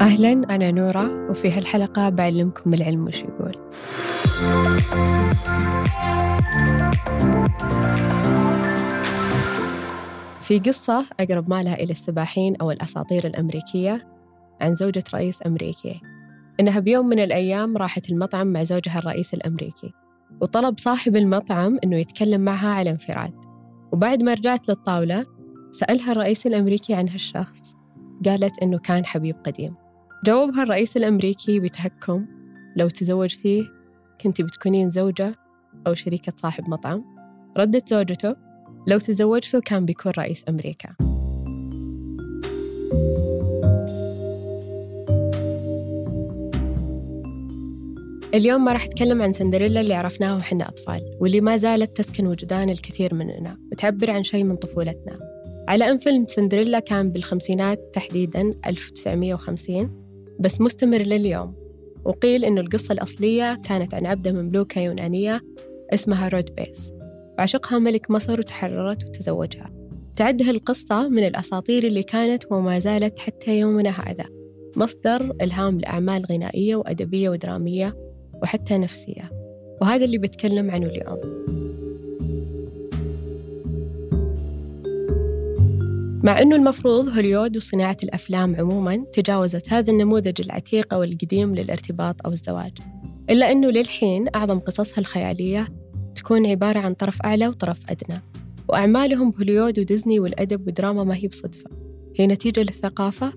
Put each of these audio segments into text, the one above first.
أهلا أنا نورة وفي هالحلقة بعلمكم العلم وش يقول. في قصة أقرب ما لها إلى السباحين أو الأساطير الأمريكية عن زوجة رئيس أمريكي. إنها بيوم من الأيام راحت المطعم مع زوجها الرئيس الأمريكي وطلب صاحب المطعم إنه يتكلم معها على انفراد. وبعد ما رجعت للطاولة سألها الرئيس الأمريكي عن هالشخص. قالت إنه كان حبيب قديم. جاوبها الرئيس الأمريكي بتهكم لو تزوجتيه كنتي بتكونين زوجة أو شريكة صاحب مطعم. ردت زوجته لو تزوجته كان بيكون رئيس أمريكا. اليوم ما راح أتكلم عن سندريلا اللي عرفناها وحنا أطفال واللي ما زالت تسكن وجدان الكثير مننا وتعبر عن شيء من طفولتنا. على أن فيلم سندريلا كان بالخمسينات تحديدا 1950 بس مستمر لليوم. وقيل إنه القصة الأصلية كانت عن عبدة مملوكة يونانية اسمها رود بيس. وعشقها ملك مصر وتحررت وتزوجها. تعد هالقصة من الأساطير اللي كانت وما زالت حتى يومنا هذا. مصدر إلهام لأعمال غنائية وأدبية ودرامية وحتى نفسية. وهذا اللي بتكلم عنه اليوم. مع أنه المفروض هوليود وصناعة الأفلام عموما تجاوزت هذا النموذج العتيق أو القديم للارتباط أو الزواج إلا أنه للحين أعظم قصصها الخيالية تكون عبارة عن طرف أعلى وطرف أدنى وأعمالهم بهوليود وديزني والأدب والدراما ما هي بصدفة هي نتيجة للثقافة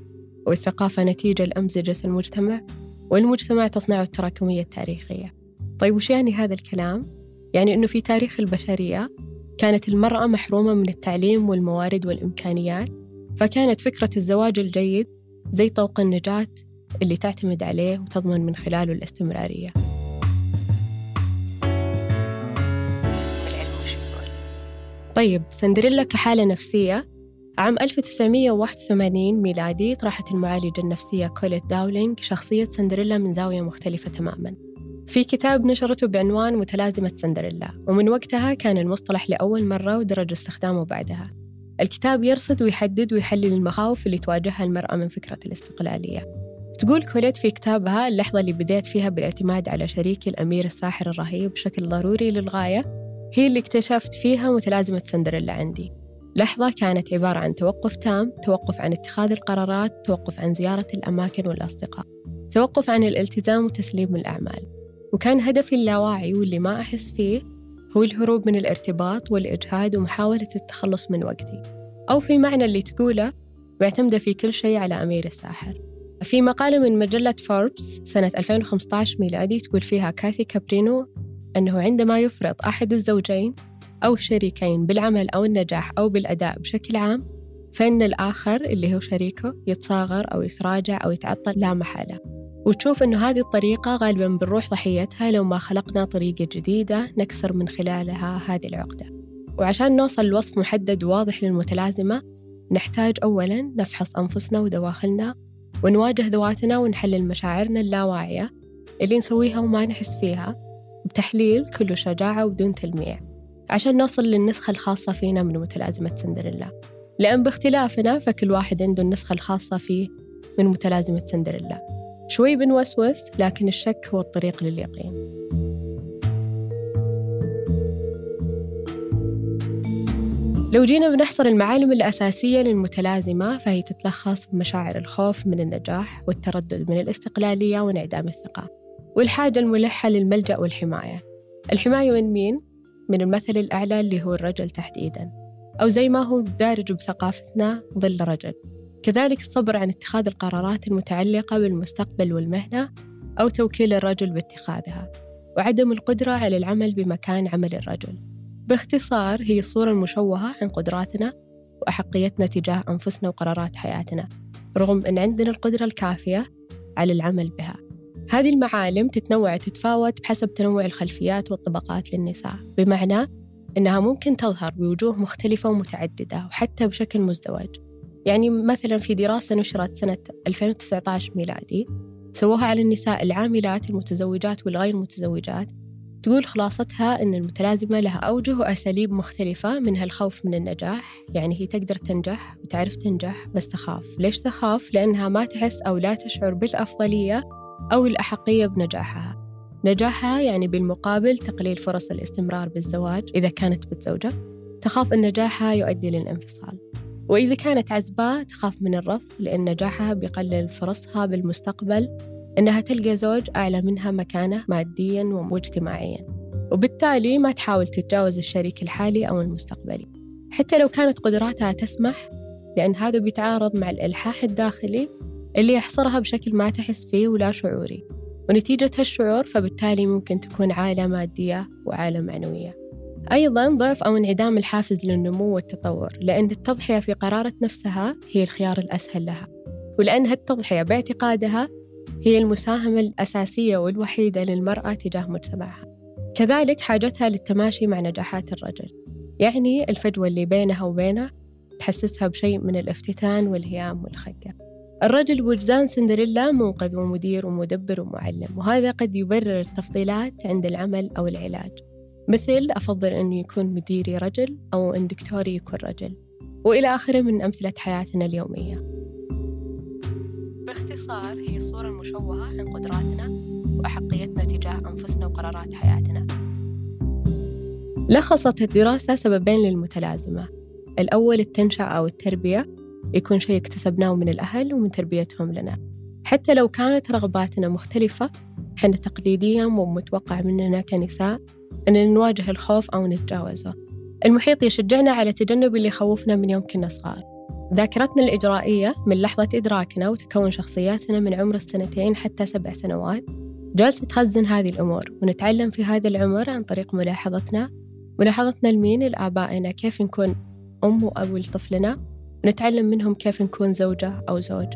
والثقافة نتيجة لأمزجة المجتمع والمجتمع تصنعه التراكمية التاريخية طيب وش يعني هذا الكلام؟ يعني أنه في تاريخ البشرية كانت المرأة محرومة من التعليم والموارد والإمكانيات فكانت فكرة الزواج الجيد زي طوق النجاة اللي تعتمد عليه وتضمن من خلاله الاستمرارية. طيب سندريلا كحالة نفسية عام 1981 ميلادي طرحت المعالجة النفسية كوليت داولينج شخصية سندريلا من زاوية مختلفة تماماً. في كتاب نشرته بعنوان متلازمة سندريلا ومن وقتها كان المصطلح لأول مرة ودرج استخدامه بعدها. الكتاب يرصد ويحدد ويحلل المخاوف اللي تواجهها المرأة من فكرة الاستقلالية. تقول كوليت في كتابها اللحظة اللي بديت فيها بالاعتماد على شريكي الأمير الساحر الرهيب بشكل ضروري للغاية هي اللي اكتشفت فيها متلازمة سندريلا عندي. لحظة كانت عبارة عن توقف تام توقف عن اتخاذ القرارات توقف عن زيارة الأماكن والأصدقاء توقف عن الالتزام وتسليم الأعمال. وكان هدفي اللاواعي واللي ما أحس فيه هو الهروب من الارتباط والإجهاد ومحاولة التخلص من وقتي. أو في معنى اللي تقوله معتمدة في كل شيء على أمير الساحر. في مقالة من مجلة فوربس سنة 2015 ميلادي تقول فيها كاثي كابرينو أنه عندما يفرط أحد الزوجين أو الشريكين بالعمل أو النجاح أو بالأداء بشكل عام فإن الآخر اللي هو شريكه يتصاغر أو يتراجع أو يتعطل لا محالة. وتشوف أنه هذه الطريقة غالبا بنروح ضحيتها لو ما خلقنا طريقة جديدة نكسر من خلالها هذه العقدة. وعشان نوصل لوصف محدد واضح للمتلازمة نحتاج أولا نفحص أنفسنا ودواخلنا ونواجه ذواتنا ونحلل مشاعرنا اللاواعية اللي نسويها وما نحس فيها بتحليل كله شجاعة وبدون تلميع عشان نوصل للنسخة الخاصة فينا من متلازمة سندريلا. لأن باختلافنا فكل واحد عنده النسخة الخاصة فيه من متلازمة سندريلا. شوي بنوسوس لكن الشك هو الطريق لليقين. لو جينا بنحصر المعالم الأساسية للمتلازمة فهي تتلخص بمشاعر الخوف من النجاح والتردد من الاستقلالية وانعدام الثقة والحاجة الملحة للملجأ والحماية. الحماية من مين؟ من المثل الأعلى اللي هو الرجل تحديداً أو زي ما هو دارج بثقافتنا ظل رجل. كذلك الصبر عن اتخاذ القرارات المتعلقة بالمستقبل والمهنة أو توكيل الرجل باتخاذها وعدم القدرة على العمل بمكان عمل الرجل. باختصار هي الصورة المشوهة عن قدراتنا وأحقيتنا تجاه أنفسنا وقرارات حياتنا رغم أن عندنا القدرة الكافية على العمل بها. هذه المعالم تتنوع وتتفاوت بحسب تنوع الخلفيات والطبقات للنساء بمعنى أنها ممكن تظهر بوجوه مختلفة ومتعددة وحتى بشكل مزدوج. يعني مثلا في دراسة نشرت سنة 2019 ميلادي سووها على النساء العاملات المتزوجات والغير متزوجات تقول خلاصتها أن المتلازمة لها أوجه وأساليب مختلفة منها الخوف من النجاح يعني هي تقدر تنجح وتعرف تنجح بس تخاف. ليش تخاف؟ لأنها ما تحس أو لا تشعر بالأفضلية أو الأحقية بنجاحها. نجاحها يعني بالمقابل تقليل فرص الاستمرار بالزواج إذا كانت متزوجة. تخاف أن نجاحها يؤدي للانفصال. وإذا كانت عزباء تخاف من الرفض لأن نجاحها بيقلل فرصها بالمستقبل أنها تلقى زوج أعلى منها مكانة ماديا واجتماعيا. وبالتالي ما تحاول تتجاوز الشريك الحالي أو المستقبلي. حتى لو كانت قدراتها تسمح لأن هذا بيتعارض مع الإلحاح الداخلي اللي يحصرها بشكل ما تحس فيه ولا شعوري. ونتيجة هالشعور فبالتالي ممكن تكون عالة مادية وعالة معنوية. أيضا ضعف أو انعدام الحافز للنمو والتطور لأن التضحية في قرارة نفسها هي الخيار الأسهل لها ولأن هالتضحية باعتقادها هي المساهمة الأساسية والوحيدة للمرأة تجاه مجتمعها. كذلك حاجتها للتماشي مع نجاحات الرجل يعني الفجوة اللي بينها وبينه تحسسها بشيء من الافتتان والهيام والخقة الرجل وجدان سندريلا منقذ ومدير ومدبر ومعلم وهذا قد يبرر التفضيلات عند العمل أو العلاج. مثل أفضل أنه يكون مديري رجل أو أن دكتوري يكون رجل. وإلى آخره من أمثلة حياتنا اليومية. باختصار هي الصورة المشوهة عن قدراتنا وأحقيتنا تجاه أنفسنا وقرارات حياتنا. لخصت الدراسة سببين للمتلازمة. الأول التنشأة أو التربية. يكون شيء اكتسبناه من الأهل ومن تربيتهم لنا. حتى لو كانت رغباتنا مختلفة حنا تقليديا ومتوقع مننا كنساء أن نواجه الخوف أو نتجاوزه. المحيط يشجعنا على تجنب اللي يخوفنا من يوم كنا صغار. ذاكرتنا الإجرائية من لحظة إدراكنا وتكون شخصياتنا من عمر السنتين حتى سبع سنوات جالسة تخزن هذه الأمور ونتعلم في هذا العمر عن طريق ملاحظتنا ملاحظتنا لمين؟ لآبائنا. كيف نكون أم وأب لطفلنا؟ ونتعلم منهم كيف نكون زوجة أو زوج.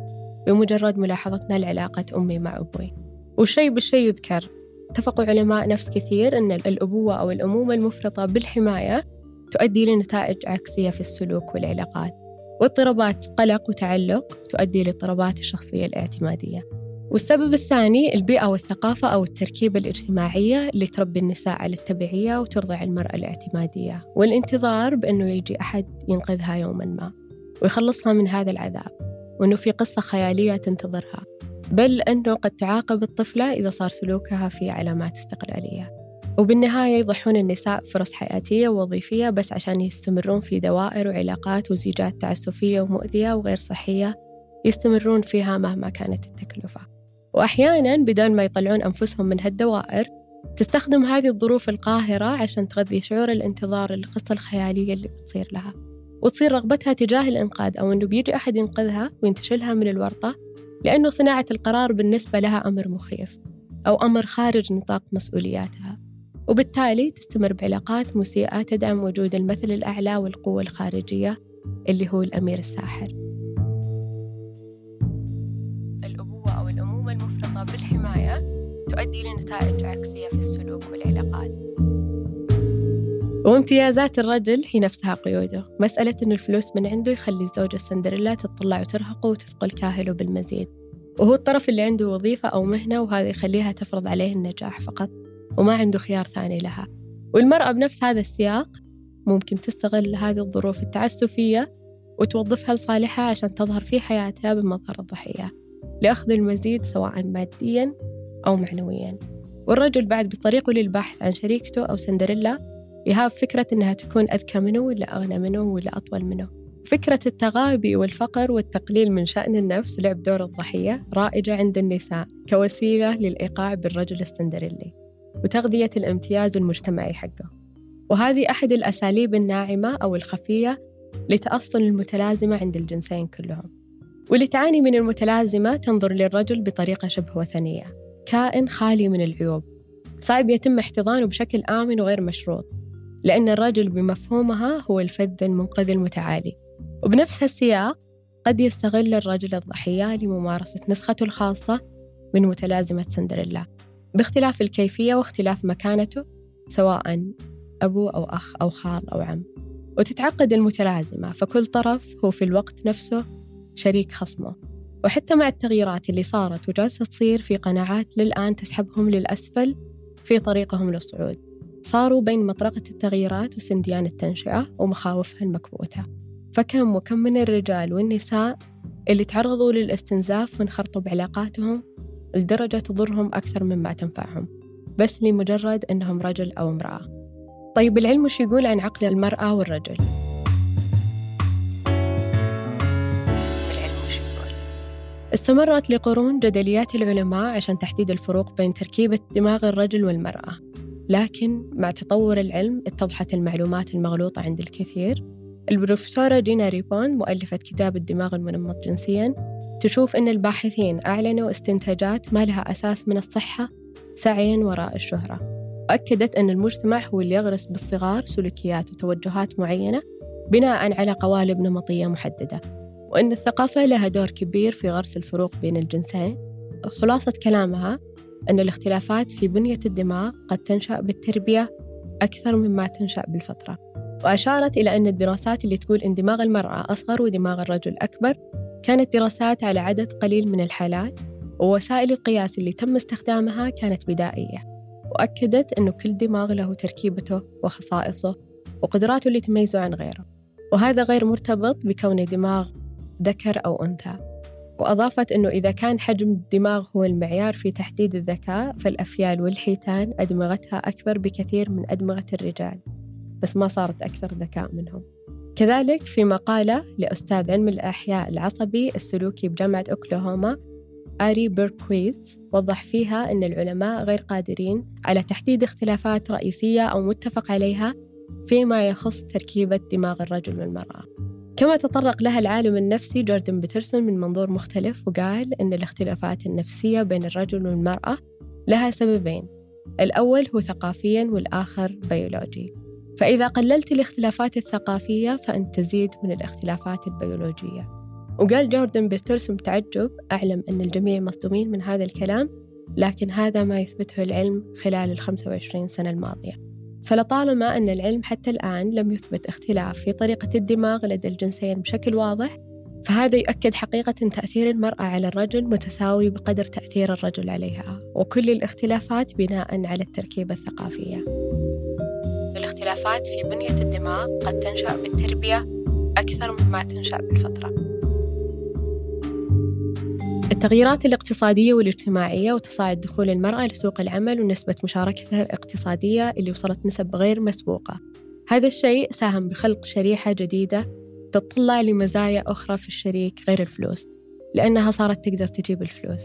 بمجرد ملاحظتنا لعلاقة أمي مع أبوي. والشيء بالشيء يذكر. اتفقوا علماء نفس كثير أن الأبوة أو الأمومة المفرطة بالحماية تؤدي لنتائج عكسية في السلوك والعلاقات. واضطرابات قلق وتعلق تؤدي لاضطرابات الشخصية الاعتمادية. والسبب الثاني البيئة والثقافة أو التركيبة الاجتماعية اللي تربي النساء على التبعية وترضع المرأة الاعتمادية. والانتظار بأنه يجي أحد ينقذها يوما ما. ويخلصها من هذا العذاب. وأنه في قصة خيالية تنتظرها. بل أنه قد تعاقب الطفلة إذا صار سلوكها في علامات استقلالية. وبالنهاية يضحون النساء فرص حياتية ووظيفية بس عشان يستمرون في دوائر وعلاقات وزيجات تعسفية ومؤذية وغير صحية يستمرون فيها مهما كانت التكلفة. وأحيانا بدون ما يطلعون أنفسهم من هالدوائر تستخدم هذه الظروف القاهرة عشان تغذي شعور الانتظار القصة الخيالية اللي بتصير لها. وتصير رغبتها تجاه الإنقاذ أو أنه بيجي أحد ينقذها وينتشلها من الورطة لأنه صناعة القرار بالنسبة لها أمر مخيف أو أمر خارج نطاق مسؤولياتها وبالتالي تستمر بعلاقات مسيئة تدعم وجود المثل الأعلى والقوة الخارجية اللي هو الأمير الساحر. الأبوة أو الأمومة المفرطة بالحماية تؤدي لنتائج عكسية في السلوك والعلاقات. وامتيازات الرجل هي نفسها قيوده. مسألة أن الفلوس من عنده يخلي الزوجة السندريلا تطلع وترهقه وتثقل كاهله بالمزيد. وهو الطرف اللي عنده وظيفة أو مهنة وهذا يخليها تفرض عليه النجاح فقط وما عنده خيار ثاني لها. والمرأة بنفس هذا السياق ممكن تستغل هذه الظروف التعسفية وتوظفها لصالحها عشان تظهر في حياتها بمظهر الضحية لأخذ المزيد سواء ماديا أو معنويا. والرجل بعد بطريقه للبحث عن شريكته أو سندريلا يهاب فكرة إنها تكون أذكى منه ولا أغنى منه ولا أطول منه؟ فكرة التغابي والفقر والتقليل من شأن النفس ولعب دور الضحية رائجة عند النساء كوسيلة للإيقاع بالرجل السندريلي وتغذية الامتياز المجتمعي حقه. وهذه أحد الأساليب الناعمة أو الخفية لتأصل المتلازمة عند الجنسين كلهم. واللي تعاني من المتلازمة تنظر للرجل بطريقة شبه وثنية كائن خالي من العيوب. صعب يتم احتضانه بشكل آمن وغير مشروط. لأن الرجل بمفهومها هو الفذ المنقذ المتعالي. وبنفس السياق قد يستغل الرجل الضحية لممارسة نسخته الخاصة من متلازمة سندريلا. باختلاف الكيفية واختلاف مكانته سواء أبو أو أخ أو خال أو عم. وتتعقد المتلازمة فكل طرف هو في الوقت نفسه شريك خصمه. وحتى مع التغييرات اللي صارت وجالسة تصير في قناعات للآن تسحبهم للأسفل في طريقهم للصعود. صاروا بين مطرقة التغييرات وسنديان التنشئة ومخاوفها المكبوتة. فكم وكم من الرجال والنساء اللي تعرضوا للاستنزاف وانخرطوا بعلاقاتهم لدرجة تضرهم أكثر مما تنفعهم بس لمجرد أنهم رجل أو امرأة. طيب العلم وش يقول عن عقل المرأة والرجل؟ استمرت لقرون جدليات العلماء عشان تحديد الفروق بين تركيبة دماغ الرجل والمرأة. لكن مع تطور العلم اتضحت المعلومات المغلوطة عند الكثير. البروفيسورة جينا ريبون مؤلفة كتاب الدماغ المنمط جنسيا تشوف أن الباحثين أعلنوا استنتاجات ما لها أساس من الصحة سعيا وراء الشهرة. وأكدت أن المجتمع هو اللي يغرس بالصغار سلوكيات وتوجهات معينة بناء على قوالب نمطية محددة وأن الثقافة لها دور كبير في غرس الفروق بين الجنسين. خلاصة كلامها أن الاختلافات في بنية الدماغ قد تنشأ بالتربية أكثر مما تنشأ بالفطرة. وأشارت إلى أن الدراسات اللي تقول أن دماغ المرأة أصغر ودماغ الرجل أكبر كانت دراسات على عدد قليل من الحالات ووسائل القياس اللي تم استخدامها كانت بدائية. وأكدت أنه كل دماغ له تركيبته وخصائصه وقدراته اللي تميزه عن غيره. وهذا غير مرتبط بكون دماغ ذكر أو أنثى. وأضافت أنه إذا كان حجم الدماغ هو المعيار في تحديد الذكاء فالأفيال والحيتان أدمغتها أكبر بكثير من أدمغة الرجال. بس ما صارت أكثر ذكاء منهم. كذلك في مقالة لأستاذ علم الأحياء العصبي السلوكي بجامعة أوكلاهوما آري بيركويز وضح فيها أن العلماء غير قادرين على تحديد اختلافات رئيسية أو متفق عليها فيما يخص تركيبة دماغ الرجل والمرأة. كما تطرق لها العالم النفسي جوردن بيترسون من منظور مختلف وقال أن الاختلافات النفسية بين الرجل والمرأة لها سببين. الأول هو ثقافيا والآخر بيولوجي فإذا قللت الاختلافات الثقافية فأنت تزيد من الاختلافات البيولوجية. وقال جوردن بيترسون بتعجب أعلم أن الجميع مصدومين من هذا الكلام لكن هذا ما يثبته العلم خلال ال 25 سنة الماضية. فلطالما أن العلم حتى الآن لم يثبت اختلاف في طريقة الدماغ لدى الجنسين بشكل واضح فهذا يؤكد حقيقة تأثير المرأة على الرجل متساوي بقدر تأثير الرجل عليها وكل الاختلافات بناء على التركيبة الثقافية. الاختلافات في بنية الدماغ قد تنشأ بالتربية أكثر مما تنشأ بالفطرة. التغييرات الاقتصادية والاجتماعية وتصاعد دخول المرأة لسوق العمل ونسبة مشاركتها الاقتصادية اللي وصلت نسب غير مسبوقة. هذا الشيء ساهم بخلق شريحة جديدة تطلع لمزايا أخرى في الشريك غير الفلوس لأنها صارت تقدر تجيب الفلوس.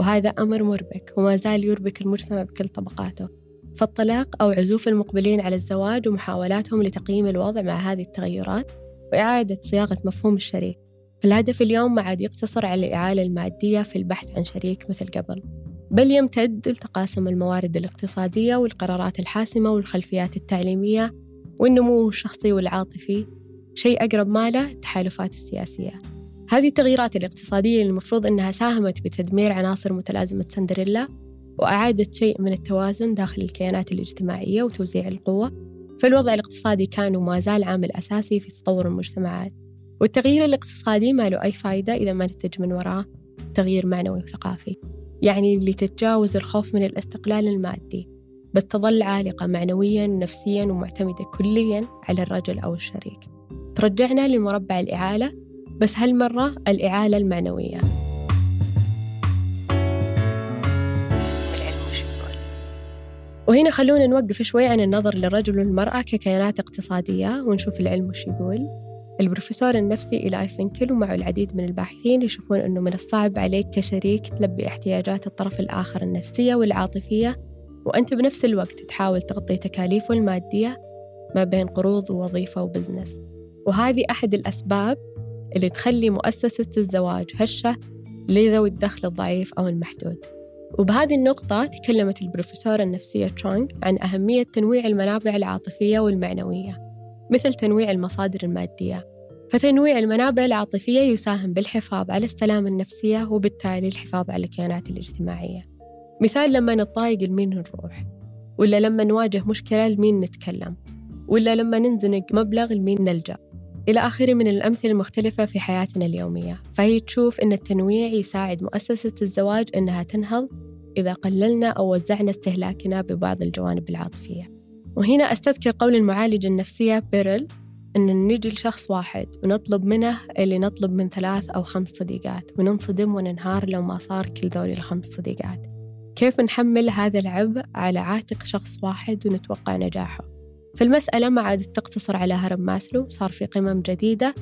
وهذا أمر مربك وما زال يربك المجتمع بكل طبقاته. فالطلاق أو عزوف المقبلين على الزواج ومحاولاتهم لتقييم الوضع مع هذه التغيرات وإعادة صياغة مفهوم الشريك. الهدف اليوم ما عاد يقتصر على الإعالة المادية في البحث عن شريك مثل قبل بل يمتد لتقاسم الموارد الاقتصادية والقرارات الحاسمة والخلفيات التعليمية والنمو الشخصي والعاطفي شيء أقرب ما له التحالفات السياسية. هذه التغييرات الاقتصادية المفروض أنها ساهمت بتدمير عناصر متلازمة سندريلا وأعادت شيء من التوازن داخل الكيانات الاجتماعية وتوزيع القوة فالوضع الاقتصادي كان وما زال عامل أساسي في تطور المجتمعات. والتغيير الاقتصادي ما له أي فايدة إذا ما نتج من وراه تغيير معنوي وثقافي. يعني اللي تتجاوز الخوف من الاستقلال المادي بس تظل عالقة معنويا ونفسيا ومعتمدة كليا على الرجل أو الشريك. ترجعنا لمربع الإعالة بس هالمرة الإعالة المعنوية. وهنا خلونا نوقف شوي عن النظر للرجل والمرأة ككيانات اقتصادية ونشوف العلم وش يقول. البروفيسور النفسي إيلاي فينكل ومعه العديد من الباحثين يشوفون أنه من الصعب عليك كشريك تلبي احتياجات الطرف الآخر النفسية والعاطفية وأنت بنفس الوقت تحاول تغطي تكاليفه المادية ما بين قروض ووظيفة وبزنس. وهذه أحد الأسباب اللي تخلي مؤسسة الزواج هشة لذوي الدخل الضعيف أو المحدود. وبهذه النقطة تكلمت البروفيسورة النفسية تشونغ عن أهمية تنويع المنابع العاطفية والمعنوية. مثل تنويع المصادر المادية. فتنويع المنابع العاطفية يساهم بالحفاظ على السلامة النفسية وبالتالي الحفاظ على الكيانات الاجتماعية. مثال لما نتضايق لمين نروح؟ ولا لما نواجه مشكلة لمين نتكلم؟ ولا لما ننزنق مبلغ لمين نلجأ؟ إلى آخره من الأمثلة المختلفة في حياتنا اليومية. فهي تشوف أن التنويع يساعد مؤسسة الزواج أنها تنهض إذا قللنا أو وزعنا استهلاكنا ببعض الجوانب العاطفية. وهنا أستذكر قول المعالجة النفسية بيرل أن نجي لشخص واحد ونطلب منه اللي نطلب من ثلاث أو خمس صديقات وننصدم وننهار لو ما صار كل ذولي الخمس صديقات. كيف نحمل هذا العبء على عاتق شخص واحد ونتوقع نجاحه؟ فالمسألة ما عادت تقتصر على هرم ماسلو صار في قمم جديدة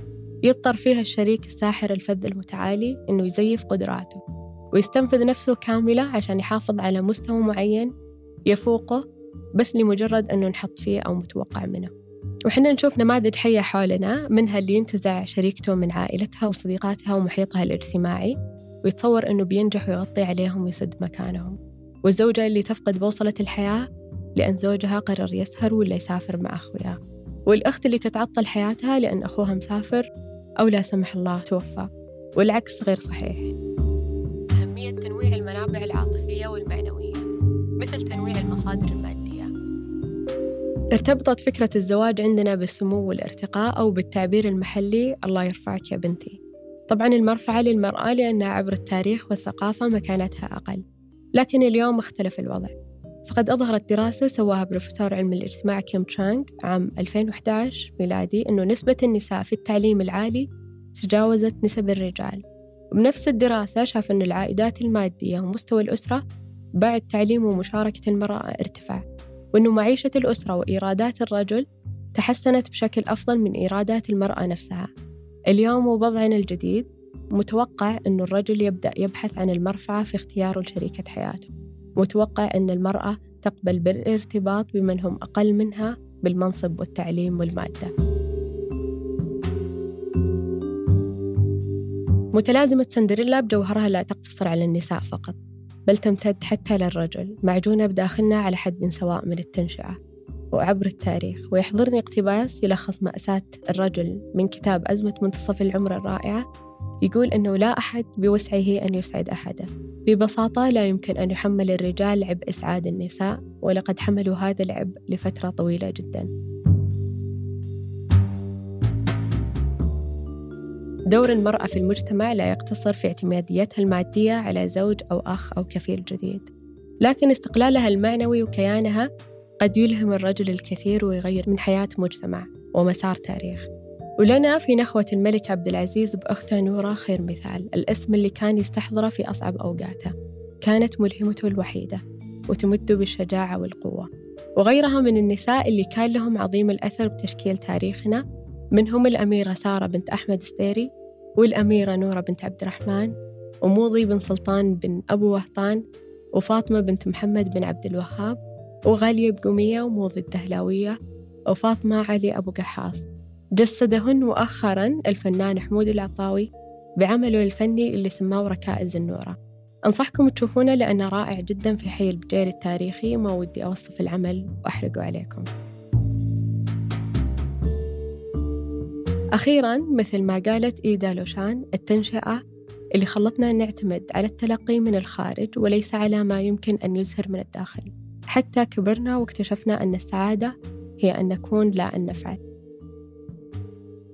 يضطر فيها الشريك الساحر الفذ المتعالي إنه يزيف قدراته ويستنفذ نفسه كاملة عشان يحافظ على مستوى معين يفوقه بس لمجرد أنه نحط فيه أو متوقع منه. وحنا نشوف نماذج حية حولنا منها اللي ينتزع شريكته من عائلتها وصديقاتها ومحيطها الاجتماعي ويتصور أنه بينجح ويغطي عليهم ويسد مكانهم. والزوجة اللي تفقد بوصلة الحياة لأن زوجها قرر يسهر ولا يسافر مع أخوياه والأخت اللي تتعطل حياتها لأن أخوها مسافر أو لا سمح الله توفى. والعكس غير صحيح. أهمية تنويع المنابع العاطفية والمعنوية. مثل تنويع المصادر المادية ارتبطت فكرة الزواج عندنا بالسمو والارتقاء أو بالتعبير المحلي الله يرفعك يا بنتي طبعا المرفعة للمرأة لأنها عبر التاريخ والثقافة مكانتها أقل. لكن اليوم اختلف الوضع. فقد أظهرت دراسة سواها بروفيسور علم الاجتماع كيم تشانغ عام 2011 ميلادي أنه نسبة النساء في التعليم العالي تجاوزت نسب الرجال. وبنفس الدراسة شاف أن العائدات المادية ومستوى الأسرة بعد تعليم ومشاركة المرأة ارتفع. وأنه معيشة الأسرة وإيرادات الرجل تحسنت بشكل أفضل من إيرادات المرأة نفسها. اليوم وبضعنا الجديد متوقع أن الرجل يبدأ يبحث عن المرفعة في اختياره لشريكة حياته. متوقع أن المرأة تقبل بالارتباط بمن هم أقل منها بالمنصب والتعليم والمادة. متلازمة سندريلا بجوهرها لا تقتصر على النساء فقط. بل تمتد حتى للرجل معجونة بداخلنا على حد سواء من التنشئة. وعبر التاريخ ويحضرني اقتباس يلخص مأساة الرجل من كتاب أزمة منتصف العمر الرائعة. يقول أنه لا أحد بوسعه أن يسعد أحدا ببساطة لا يمكن أن يحمل الرجال عبء إسعاد النساء ولقد حملوا هذا العبء لفترة طويلة جدا. دور المرأة في المجتمع لا يقتصر في اعتماديتها المادية على زوج أو أخ أو كفيل جديد. لكن استقلالها المعنوي وكيانها قد يلهم الرجل الكثير ويغير من حياة مجتمع ومسار تاريخ. ولنا في نخوة الملك عبد العزيز بأخته نورة خير مثال الاسم اللي كان يستحضره في أصعب أوقاته. كانت ملهمته الوحيدة وتمد بالشجاعة والقوة. وغيرها من النساء اللي كان لهم عظيم الأثر بتشكيل تاريخنا منهم الأميرة سارة بنت أحمد ستيري والأميرة نورة بنت عبد الرحمن وموضي بن سلطان بن أبو وهطان وفاطمة بنت محمد بن عبد الوهاب وغالية بقومية وموضي الدهلاوية وفاطمة علي أبو قحاص. جسدهن مؤخرا الفنان حمود العطاوي بعمله الفني اللي سماه ركائز النورة. أنصحكم تشوفونه لأنه رائع جدا في حي البجير التاريخي ما ودي أوصف العمل وأحرقه عليكم. أخيرا مثل ما قالت إيدا لوشان التنشئة اللي خلتنا نعتمد على التلقي من الخارج وليس على ما يمكن أن يزهر من الداخل. حتى كبرنا واكتشفنا أن السعادة هي أن نكون لا أن نفعل.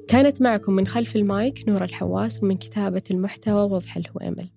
كانت معكم من خلف المايك نور الحواس ومن كتابة المحتوى وضح الهويمل